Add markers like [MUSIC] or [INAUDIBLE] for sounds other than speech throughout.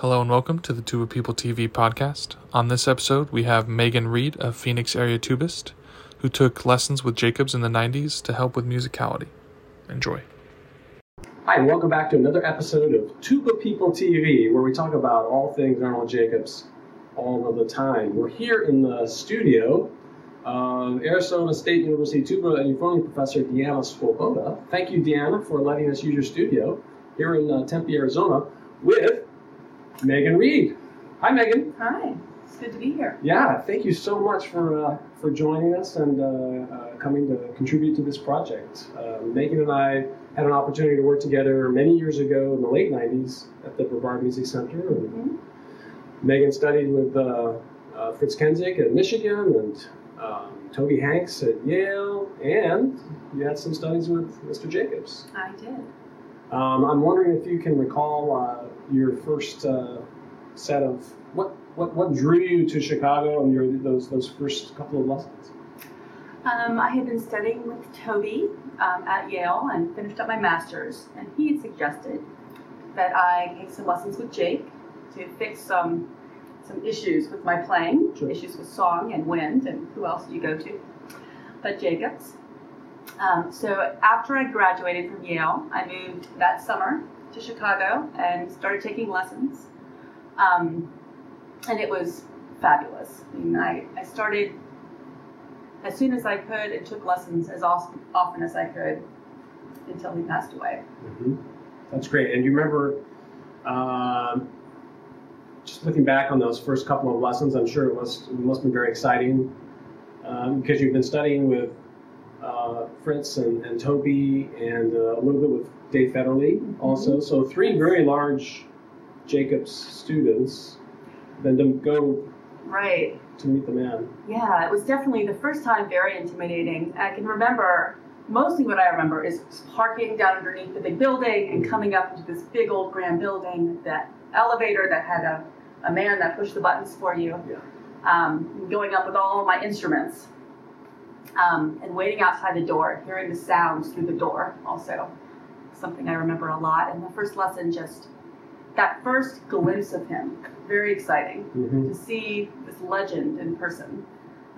Hello and welcome to the Tuba People TV podcast. On this episode, we have Megan Reed, a Phoenix area tubist, who took lessons with Jacobs in the 90s to help with musicality. Enjoy. Hi, and welcome back to another episode of Tuba People TV, where we talk about all things Arnold Jacobs all of the time. We're here in the studio of Arizona State University tuba and euphonium professor Deanna Swoboda. Thank you, Deanna, for letting us use your studio here in uh, Tempe, Arizona, with Megan Reed. Hi, Megan. Hi, it's good to be here. Yeah, thank you so much for uh, for joining us and uh, uh, coming to contribute to this project. Uh, Megan and I had an opportunity to work together many years ago in the late '90s at the Brevard Music Center. Mhm. Megan studied with uh, uh, Fritz Kaenzig at Michigan and um, Toby Hanks at Yale, and you had some studies with Mr. Jacobs. I did. Um, I'm wondering if you can recall uh, your first uh, set of what, what what drew you to Chicago and your those those first couple of lessons. Um, I had been studying with Toby um, at Yale and finished up my master's, and he had suggested that I take some lessons with Jake to fix some some issues with my playing, Sure. issues with song and wind, and who else do you go to? But Jacobs. Um, so after I graduated from Yale, I moved that summer to Chicago and started taking lessons. Um, and it was fabulous. I mean, I, I started as soon as I could and took lessons as often as I could until he passed away. Mm-hmm. That's great. And you remember, um, just looking back on those first couple of lessons, I'm sure it was it must have been very exciting um, because you've been studying with uh, Fritz and, and Toby and uh, a little bit with Dave Fedderly also. So three very large Jacobs students. Then to go Right. to meet the man. Yeah, it was definitely the first time very intimidating. I can remember mostly what I remember is parking down underneath the big building and coming up into this big old grand building, that elevator that had a, a man that pushed the buttons for you. Yeah. Um, going up with all my instruments. Um, and waiting outside the door, hearing the sounds through the door also. Something I remember a lot. And the first lesson just that first glimpse of him, very exciting Mm-hmm. to see this legend in person.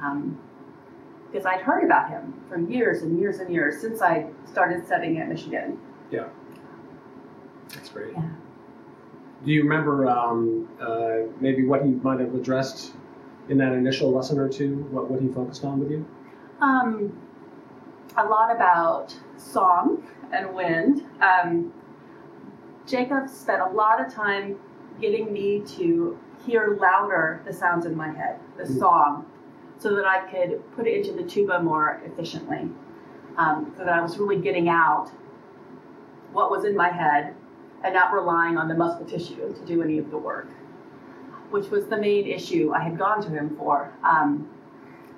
Um, because I'd heard about him for years and years and years since I started studying at Michigan. Yeah, that's great. Yeah. Do you remember um, uh, maybe what he might have addressed in that initial lesson or two? What, what he focused on with you? Um, a lot about song and wind. Um, Jacob spent a lot of time getting me to hear louder the sounds in my head, the Mm. song, so that I could put it into the tuba more efficiently. Um, so that I was really getting out what was in my head and not relying on the muscle tissue to do any of the work, which was the main issue I had gone to him for. Um,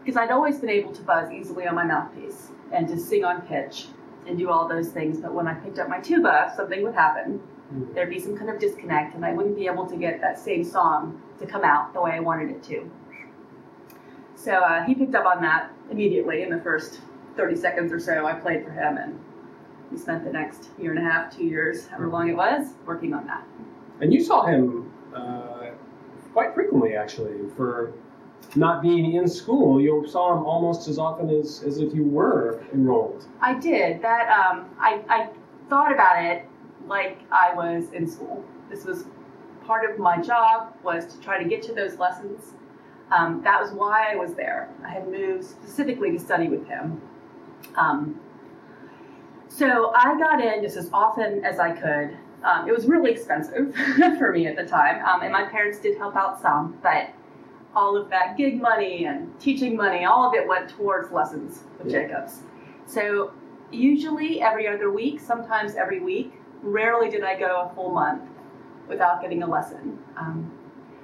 because I'd always been able to buzz easily on my mouthpiece and to sing on pitch and do all those things. But when I picked up my tuba, something would happen. Mhm. There'd be some kind of disconnect, and I wouldn't be able to get that same song to come out the way I wanted it to. So uh, he picked up on that immediately in the first 30 seconds or so I played for him, and we spent the next year and a half, two years, however long it was, working on that. And you saw him uh, quite frequently, actually, for not being in school. You saw him almost as often as, as if you were enrolled. I did that. Um, I, I thought about it like I was in school. This was part of my job was to try to get to those lessons. Um, that was why I was there. I had moved specifically to study with him. Um, so I got in just as often as I could. Um, it was really expensive [LAUGHS] for me at the time, um, and my parents did help out some, but all of that gig money and teaching money, all of it went towards lessons with Yeah. Jacobs. So usually every other week, sometimes every week. Rarely did I go a full month without getting a lesson. Um,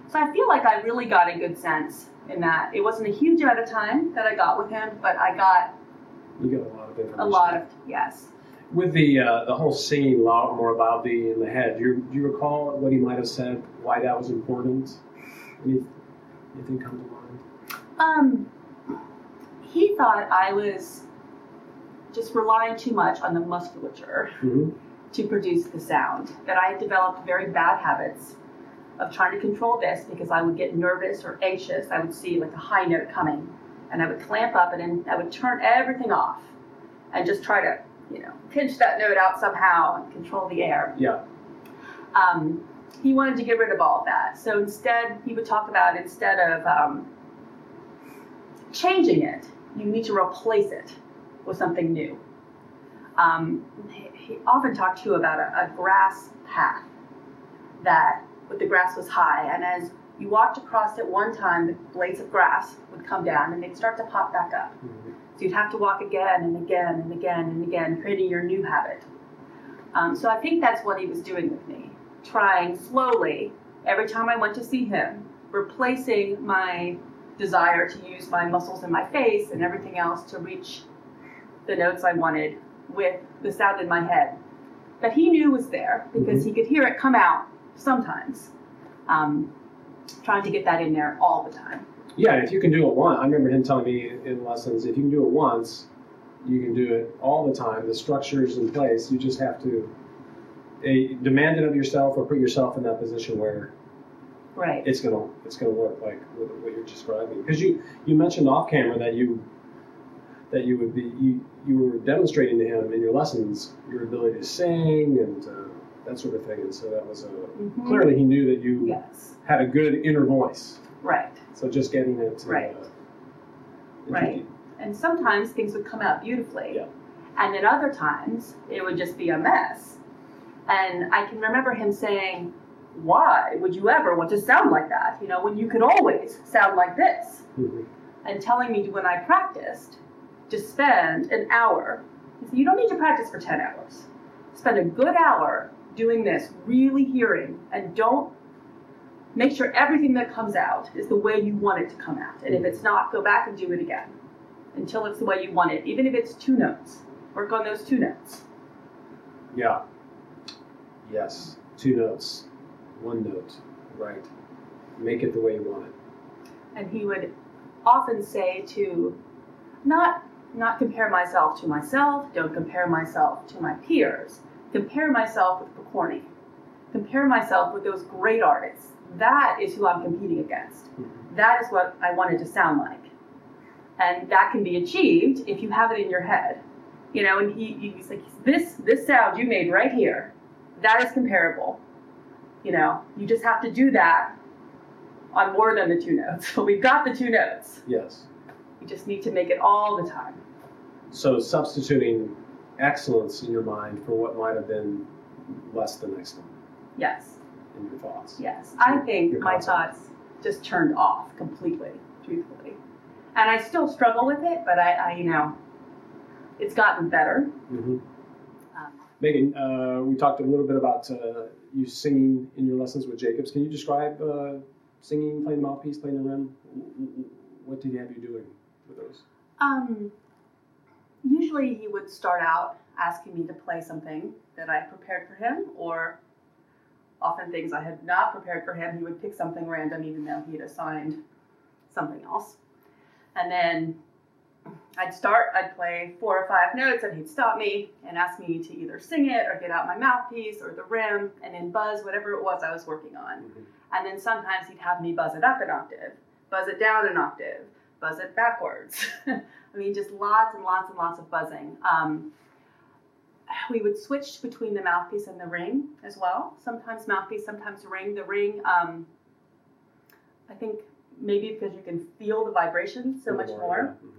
so I feel like I really got a good sense in that. It wasn't a huge amount of time that I got with him, but I got You get a lot of information. a lot of yes. With the uh, the whole singing loud, more about loudly in the head, do you, do you recall what he might have said? Why that was important? Any, anything come to mind? Um, he thought I was just relying too much on the musculature Mm-hmm. to produce the sound. That I had developed very bad habits of trying to control this because I would get nervous or anxious. I would see like a high note coming, and I would clamp up and then I would turn everything off and just try to, you know, pinch that note out somehow and control the air. Yeah. Um, he wanted to get rid of all of that. So instead, he would talk about instead of um, changing it, you need to replace it with something new. Um, he, he often talked too about a, a grass path that the grass was high, and as you walked across it one time, the blades of grass would come down and they'd start to pop back up. Mhm. So you'd have to walk again and again and again and again, creating your new habit. Um, so I think that's what he was doing with me, trying slowly every time I went to see him, replacing my desire to use my muscles in my face and everything else to reach the notes I wanted with the sound in my head that he knew was there because he could hear it come out sometimes. Um, trying to get that in there all the time. Yeah, if you can do it once, I remember him telling me in lessons, if you can do it once, you can do it all the time. The structure is in place. You just have to eh, demand it of yourself or put yourself in that position where Right. it's gonna it's gonna work like what, what you're describing. Because you you mentioned off camera that you that you would be you you were demonstrating to him in your lessons your ability to sing and uh, that sort of thing, and so that was a Mhm. clearly he knew that you Yes. had a good inner voice. Right. So just getting it to Right. Uh, Right. And sometimes things would come out beautifully. Yeah. And then other times it would just be a mess. And I can remember him saying, Why would you ever want to sound like that? You know, when you could always sound like this. Mhm. And telling me when I practiced to spend an hour. He said, You don't need to practice for 10 hours. Spend a good hour doing this, really hearing, and don't make sure everything that comes out is the way you want it to come out. And if it's not, go back and do it again until it's the way you want it, even if it's two notes. Work on those two notes. Yeah. Yes. Two notes. One note. Right. Make it the way you want it. And he would often say to not not compare myself to myself, don't compare myself to my peers. Compare myself with Pokorny. Compare myself with those great artists. That is who I'm competing against. Mm-hmm. That is what I wanted to sound like. And that can be achieved if you have it in your head. You know, and he, he's like, this this sound you made right here, that is comparable. You know, you just have to do that on more than the two notes. But [LAUGHS] we've got the two notes. Yes. You just need to make it all the time. So substituting excellence in your mind for what might have been less than excellent Yes, in your thoughts. yes. I think my thoughts just turned off completely, truthfully. And I still struggle with it, but I, I you know, it's gotten better. hmm Um, Megan, uh, we talked a little bit about uh, you singing in your lessons with Jacobs. Can you describe uh, singing, playing the mouthpiece, playing the rim? What did he have you doing with those? Um, usually he would start out asking me to play something that I prepared for him, or often things I had not prepared for him. He would pick something random, even though he had assigned something else. And then I'd start, I'd play four or five notes, and he'd stop me and ask me to either sing it or get out my mouthpiece or the rim and then buzz whatever it was I was working on. Mhm. And then sometimes he'd have me buzz it up an octave, buzz it down an octave, buzz it backwards. [LAUGHS] I mean, just lots and lots and lots of buzzing. Um, we would switch between the mouthpiece and the ring as well. Sometimes mouthpiece, sometimes ring. The ring, um, I think maybe because you can feel the vibration so much more. yeah. Mhm.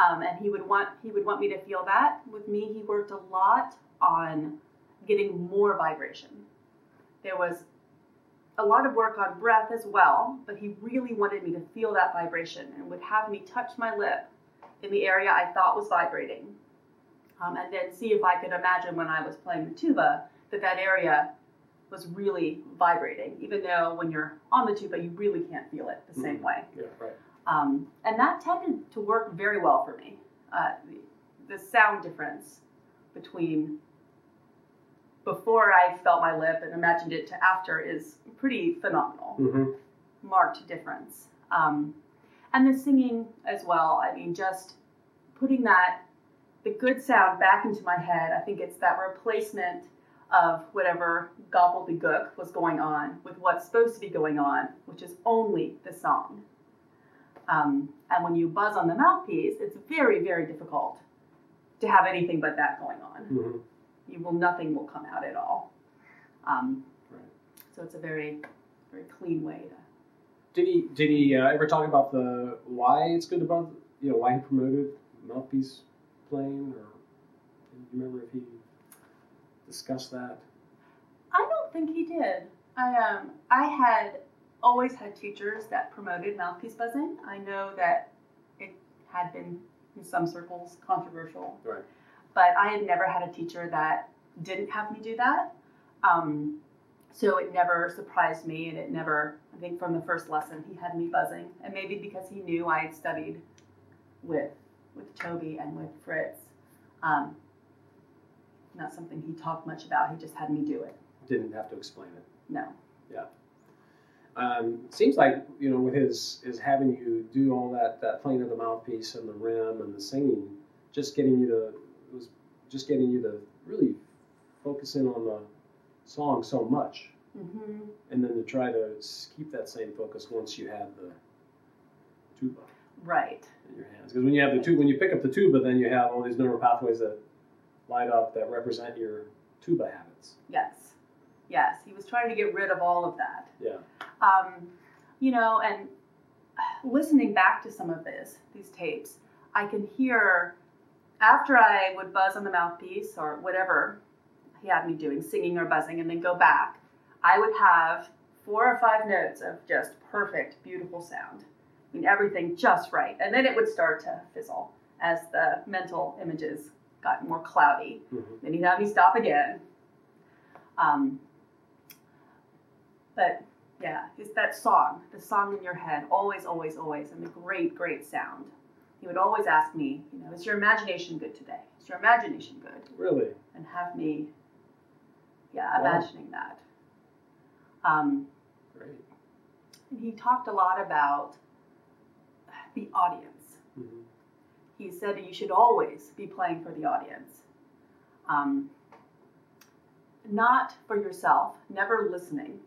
Um, and he would want he would want me to feel that. With me, he worked a lot on getting more vibration. There was a lot of work on breath as well, but he really wanted me to feel that vibration and would have me touch my lip in the area I thought was vibrating, um, and then see if I could imagine when I was playing the tuba that that area was really vibrating, even though when you're on the tuba you really can't feel it the same Mhm. way. Yeah, right. Um, and that tended to work very well for me. Uh, the, sound difference between before I felt my lip and imagined it to after is pretty phenomenal. hmm Marked difference. Um, and the singing as well. I mean, just putting that, the good sound back into my head. I think it's that replacement of whatever gobbledygook was going on with what's supposed to be going on, which is only the song. Um, and when you buzz on the mouthpiece, it's very, very difficult to have anything but that going on. hmm You will nothing will come out at all. Um, Right. So it's a very, very clean way to. Did he did he uh, ever talk about the why it's good about you know why he promoted mouthpiece playing or do you remember if he discussed that? I don't think he did. I um I had always had teachers that promoted mouthpiece buzzing. I know that it had been in some circles controversial. Right. But I had never had a teacher that didn't have me do that. Um, so it never surprised me, and it never. I think from the first lesson he had me buzzing, and maybe because he knew I had studied with with Toby and with Fritz. Um, not something he talked much about. He just had me do it. Didn't have to explain it. No. Um, seems like you know with his his having you do all that that playing of the mouthpiece and the rim and the singing, just getting you to it was just getting you to really focus in on the song so much, hmm and then to try to keep that same focus once you had the tuba Right. in your hands. Because when you have the tuba, when you pick up the tuba, then you have all these neural pathways that light up that represent your tuba habits. Yes. Yes. He was trying to get rid of all of that. Yeah. Um, you know, and listening back to some of this, these tapes, I can hear after I would buzz on the mouthpiece or whatever he had me doing, singing or buzzing, and then go back, I would have four or five notes of just perfect, beautiful sound. I mean, everything just right. And then it would start to fizzle as the mental images got more cloudy. hmm Then he'd have me stop again. Um, but yeah, it's that song, the song in your head, always, always, always, and the great, great sound. He would always ask me, you know, is your imagination good today? Is your imagination good? Really. And have me, yeah, Wow. imagining that. Um, Great. and he talked a lot about the audience hmm he said you should always be playing for the audience. Um, not for yourself, never listening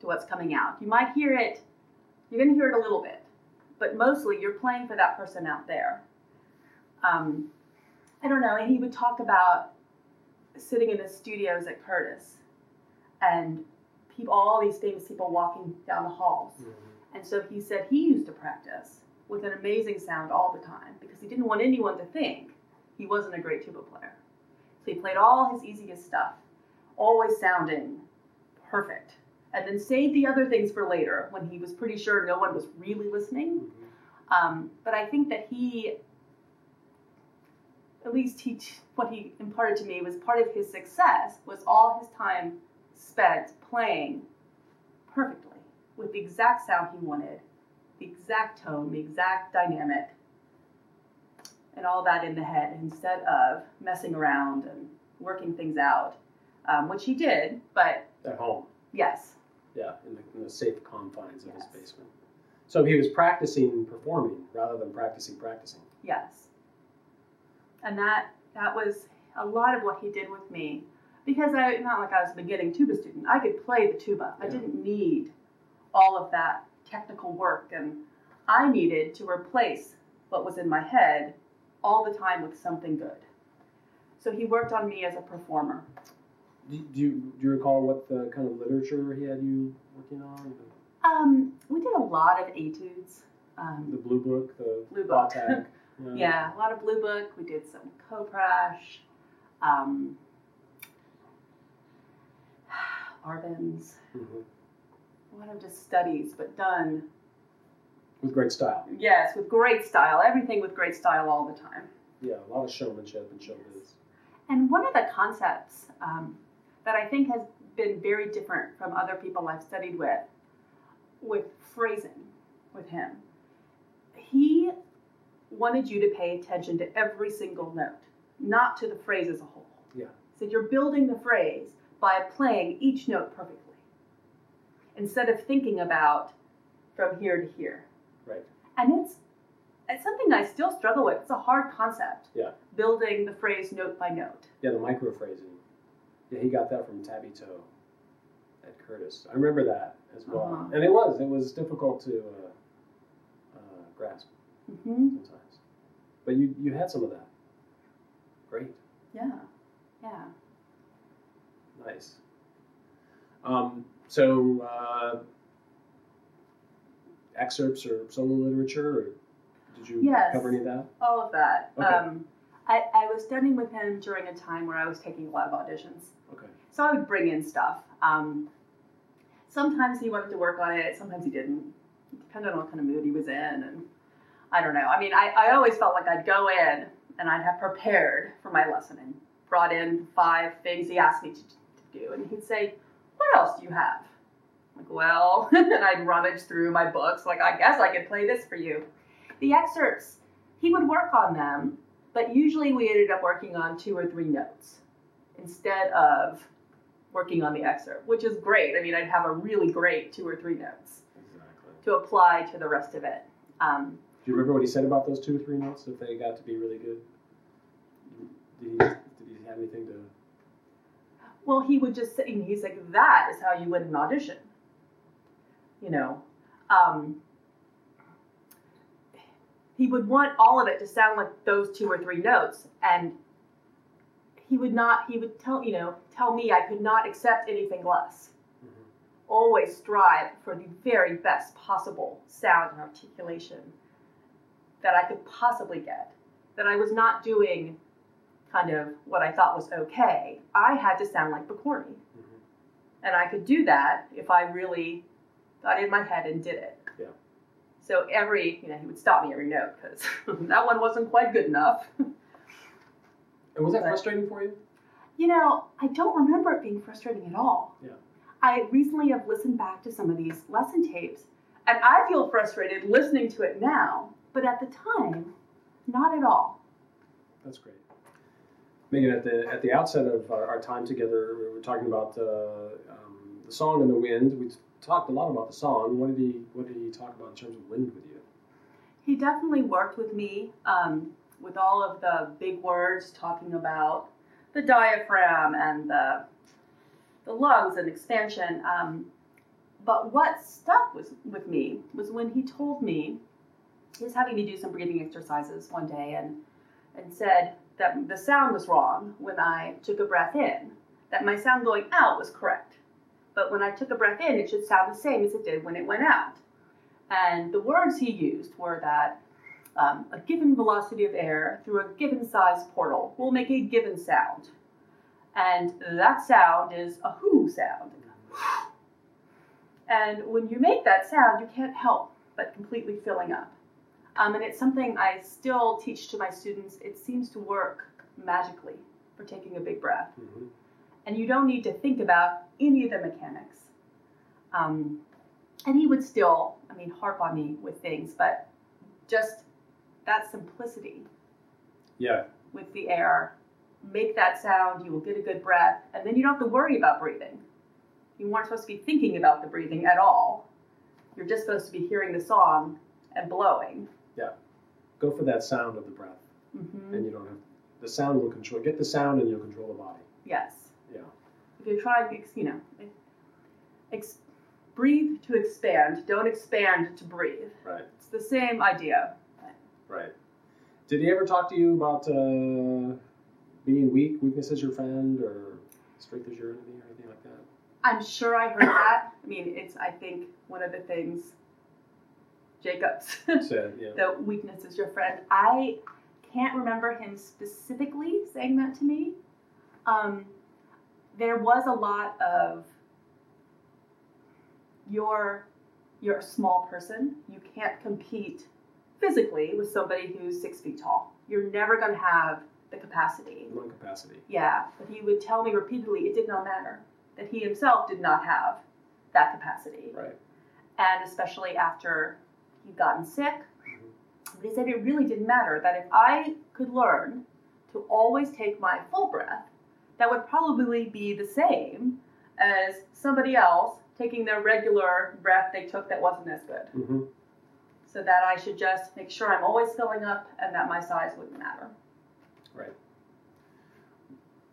to what's coming out. You might hear it, you're going to hear it a little bit, but mostly you're playing for that person out there. Um, I don't know, and he would talk about sitting in the studios at Curtis and people, all these famous people walking down the halls. hmm And so he said he used to practice with an amazing sound all the time because he didn't want anyone to think he wasn't a great tuba player. So he played all his easiest stuff, always sounding perfect, and then saved the other things for later when he was pretty sure no one was really listening. hmm Um, but I think that he, at least he, what he imparted to me was part of his success was all his time spent playing perfectly with the exact sound he wanted, the exact tone, the exact dynamic, and all that in the head instead of messing around and working things out, um, which he did. But At home. yes, Yeah, in the, in the safe confines of his basement. So he was practicing performing rather than practicing practicing. Yes. And that that was a lot of what he did with me. Because I not like I was a beginning tuba student. I could play the tuba. I didn't need all of that technical work and I needed to replace what was in my head all the time with something good. So he worked on me as a performer. Do, do you do you recall what the kind of literature he had you working on? Um, we did a lot of etudes. Um, The, Blue Book, the Blue Book. Botak, [LAUGHS] Yeah, a lot of Blue Book. We did some Kopprasch, um, [SIGHS] Arban's, Mhm. a lot of just studies, but done, With great style. yes, with great style. Everything with great style all the time. Yeah, a lot of showmanship and showbiz. And one of the concepts um, that I think has been very different from other people I've studied with, with phrasing with him, he wanted you to pay attention to every single note, not to the phrase as a whole. Yeah. Said you're building the phrase by playing each note perfectly, instead of thinking about from here to here. Right. And it's it's something I still struggle with. It's a hard concept. Yeah. Building the phrase note by note. Yeah, the micro phrasing. Yeah, he got that from Tabuteau at Curtis. I remember that as well. Uh-huh. And it was, it was difficult to uh, uh, grasp hmm sometimes. But you, you had some of that. Great. Yeah. Yeah. Nice. Um, so, uh, excerpts or solo literature, or did you Yes. cover any of that? All of that. Okay. Um, I, I was studying with him during a time where I was taking a lot of auditions. So I would bring in stuff. Um, sometimes he wanted to work on it, sometimes he didn't. It depended on what kind of mood he was in. And I don't know. I mean, I, I always felt like I'd go in and I'd have prepared for my lesson and brought in five things he asked me to, to do. And he'd say, What else do you have? Like, well, [LAUGHS] and I'd rummage through my books, like, I guess I could play this for you. The excerpts, he would work on them, but usually we ended up working on two or three notes instead of working on the excerpt, which is great. I mean, I'd have a really great two or three notes Exactly. to apply to the rest of it. Um, Do you remember what he said about those two or three notes? If they got to be really good, did he did he have anything to? well, he would just say, he's like, that is how you win an audition. You know, um, he would want all of it to sound like those two or three notes, and he would not. He would tell you know tell me I could not accept anything less. always strive for the very best possible sound and articulation that I could possibly get. That I was not doing kind of what I thought was okay. I had to sound like Pokorny. Mhm. And I could do that if I really got in my head and did it. Yeah. So every, you know, he would stop me every note because [LAUGHS] that one wasn't quite good enough. [LAUGHS] And was that But- frustrating for you? You know, I don't remember it being frustrating at all. Yeah. I recently have listened back to some of these lesson tapes, and I feel frustrated listening to it now, but at the time, not at all. That's great. Megan, at the at the outset of our, our time together, we were talking about uh, um, the song and the wind. We talked a lot about the song. What did he What did he talk about in terms of wind with you? He definitely worked with me um, with all of the big words talking about the diaphragm and the, the lungs and expansion. Um, but what stuck with me was when he told me he was having me do some breathing exercises one day and, and said that the sound was wrong when I took a breath in, that my sound going out was correct. But when I took a breath in, it should sound the same as it did when it went out. And the words he used were that um, a given velocity of air through a given size portal will make a given sound. And that sound is a whoo sound. And when you make that sound, you can't help but completely filling up. Um, and it's something I still teach to my students. It seems to work magically for taking a big breath. Mm-hmm. And you don't need to think about any of the mechanics. Um, and he would still, I mean, harp on me with things, but just that simplicity Yeah, with the air. Make that sound, you will get a good breath, and then you don't have to worry about breathing. You weren't supposed to be thinking about the breathing at all. You're just supposed to be hearing the song and blowing. Yeah. Go for that sound of the breath, hmm and you don't have the sound will control. Get the sound, and you'll control the body. Yes. Yeah. If you're trying, you know, ex- breathe to expand. Don't expand to breathe. Right. It's the same idea. Did he ever talk to you about uh, being weak? Weakness is your friend, or strength is your enemy, or anything like that? I'm sure I heard that. I mean, it's I think one of the things Jacobs [LAUGHS] Said, yeah. the weakness is your friend. I can't remember him specifically saying that to me. Um, there was a lot of you're you're a small person. You can't compete physically with somebody who's six feet tall. You're never going to have the capacity. Lung capacity. Yeah, but he would tell me repeatedly it did not matter that he himself did not have that capacity Right. and especially after he'd gotten sick. Mhm. But he said it really didn't matter, that if I could learn to always take my full breath, that would probably be the same as somebody else taking their regular breath they took that wasn't as good. Mm-hmm. So that I should just make sure I'm always filling up and that my size wouldn't matter. Right.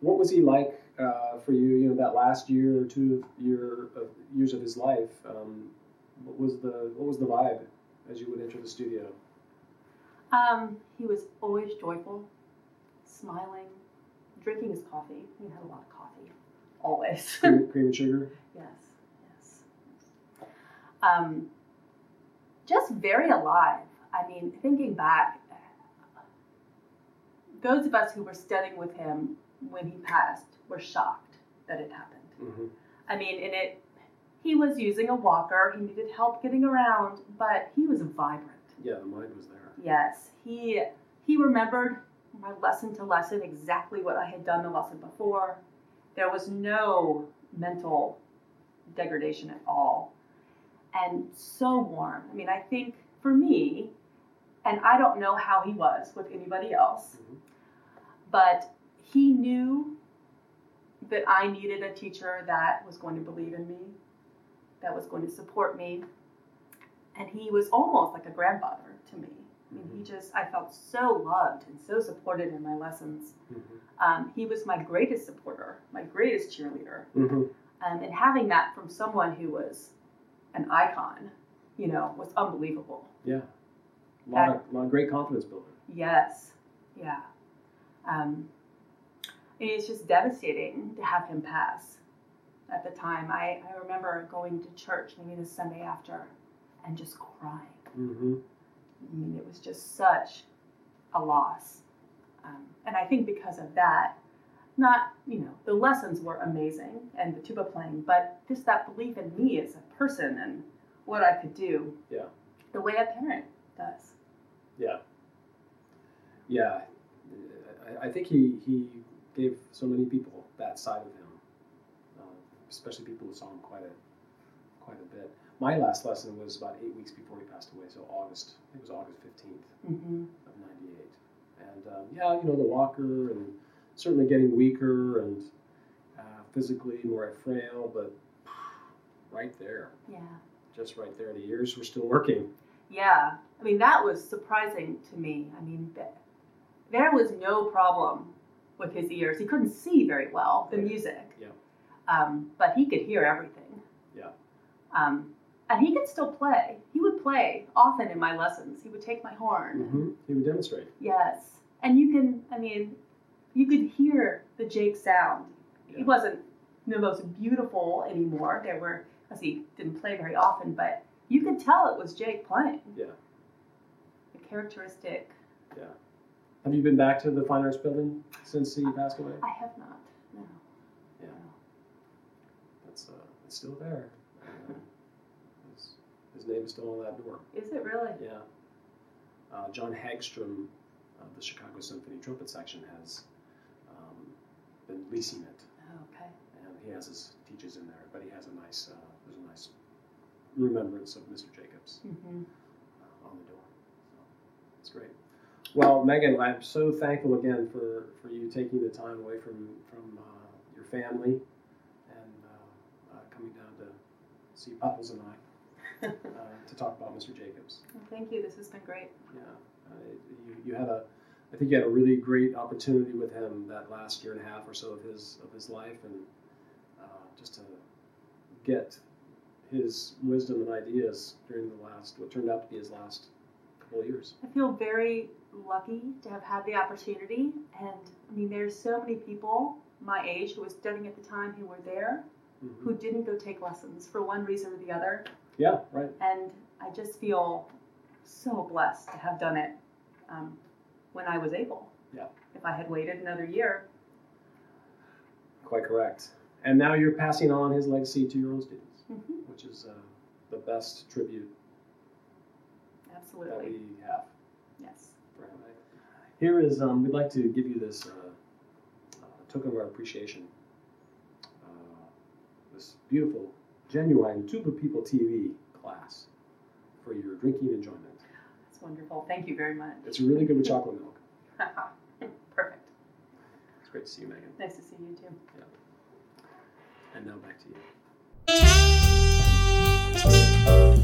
What was he like uh, for you, you know, that last year or two of your of years of his life, um, what was the what was the vibe as you would enter the studio? Um, he was always joyful, smiling, drinking his coffee. He had a lot of coffee, always. Cream, [LAUGHS] cream and sugar. yes, yes. Um, just very alive. I mean, thinking back, those of us who were studying with him when he passed were shocked that it happened. Mm-hmm. I mean, and it, he was using a walker. He needed help getting around, but he was vibrant. Yeah, the mind was there. Yes, he he remembered my lesson to lesson exactly what I had done the lesson before. There was no mental degradation at all, and so warm. I mean, I think for me, and I don't know how he was with anybody else, Mhm. but he knew that I needed a teacher that was going to believe in me, that was going to support me, and he was almost like a grandfather to me. I mean, he just, I felt so loved and so supported in my lessons. Mm-hmm. Um, he was my greatest supporter, my greatest cheerleader. Mm-hmm. Um, and having that from someone who was an icon, you know, was unbelievable. Yeah, a lot, of, lot of great confidence builder. Yes, yeah. Um, it's just devastating to have him pass at the time. I, I remember going to church maybe the Sunday after and just crying. Mm-hmm. I mean, it was just such a loss. Um, and I think because of that, not, you know, the lessons were amazing and the tuba playing, but just that belief in me as a person and what I could do. Yeah. The way a parent does. Yeah. Yeah. I, think he, he gave so many people that side of him, uh, especially people who saw him quite a, quite a bit. My last lesson was about eight weeks before he passed away, so August, it was August 15th Mm-hmm. of 98. And um, yeah, you know, the walker and certainly getting weaker and uh, physically more frail, but right there, Yeah. just right there. The ears were still working. Yeah. I mean, that was surprising to me. I mean, there was no problem with his ears. He couldn't see very well the music. Yeah. Um, but he could hear everything. Yeah. Um, and he could still play. He would play often in my lessons. He would take my horn. hmm He would demonstrate. Yes. And you can, I mean, you could hear the Jake sound. Yeah. He wasn't the most beautiful anymore. There were, as he didn't play very often, but you could tell it was Jake playing. Yeah. The characteristic. Yeah. Have you been back to the Fine Arts Building since he passed away? I have not. No. Yeah. That's uh, it's still there. Uh, his, his name is still on that door. Is it really? Yeah. Uh, John Hagstrom of the Chicago Symphony Trumpet Section has been leasing it, Oh, okay. and he has his teachers in there. But he has a nice, uh, there's a nice remembrance of Mr. Jacobs Mm-hmm. uh, on the door. So it's great. Well, Megan, I'm so thankful again for, for you taking the time away from from uh, your family and uh, uh, coming down to see Puddles and I uh, [LAUGHS] to talk about Mr. Jacobs. Well, thank you. This has been great. Yeah, uh, you, you had a, I think you had a really great opportunity with him that last year and a half or so of his of his life, and uh, just to get his wisdom and ideas during the last what turned out to be his last couple of years. I feel very lucky to have had the opportunity. And I mean, there's so many people my age who was studying at the time who were there Mhm. who didn't go take lessons for one reason or the other. Yeah, right. And I just feel so blessed to have done it um, when I was able. Yeah. If I had waited another year, Quite correct. And now you're passing on his legacy to your own students, Mhm. which is uh, the best tribute that absolutely. we have. Yes. Here is, um, we'd like to give you this uh, uh, token of our appreciation. Uh, this beautiful, genuine Tuba People TV class for your drinking enjoyment wonderful. Thank you very much. It's really good with chocolate milk. [LAUGHS] Perfect. It's great to see you, Megan. Nice to see you too. Yeah. And now back to you.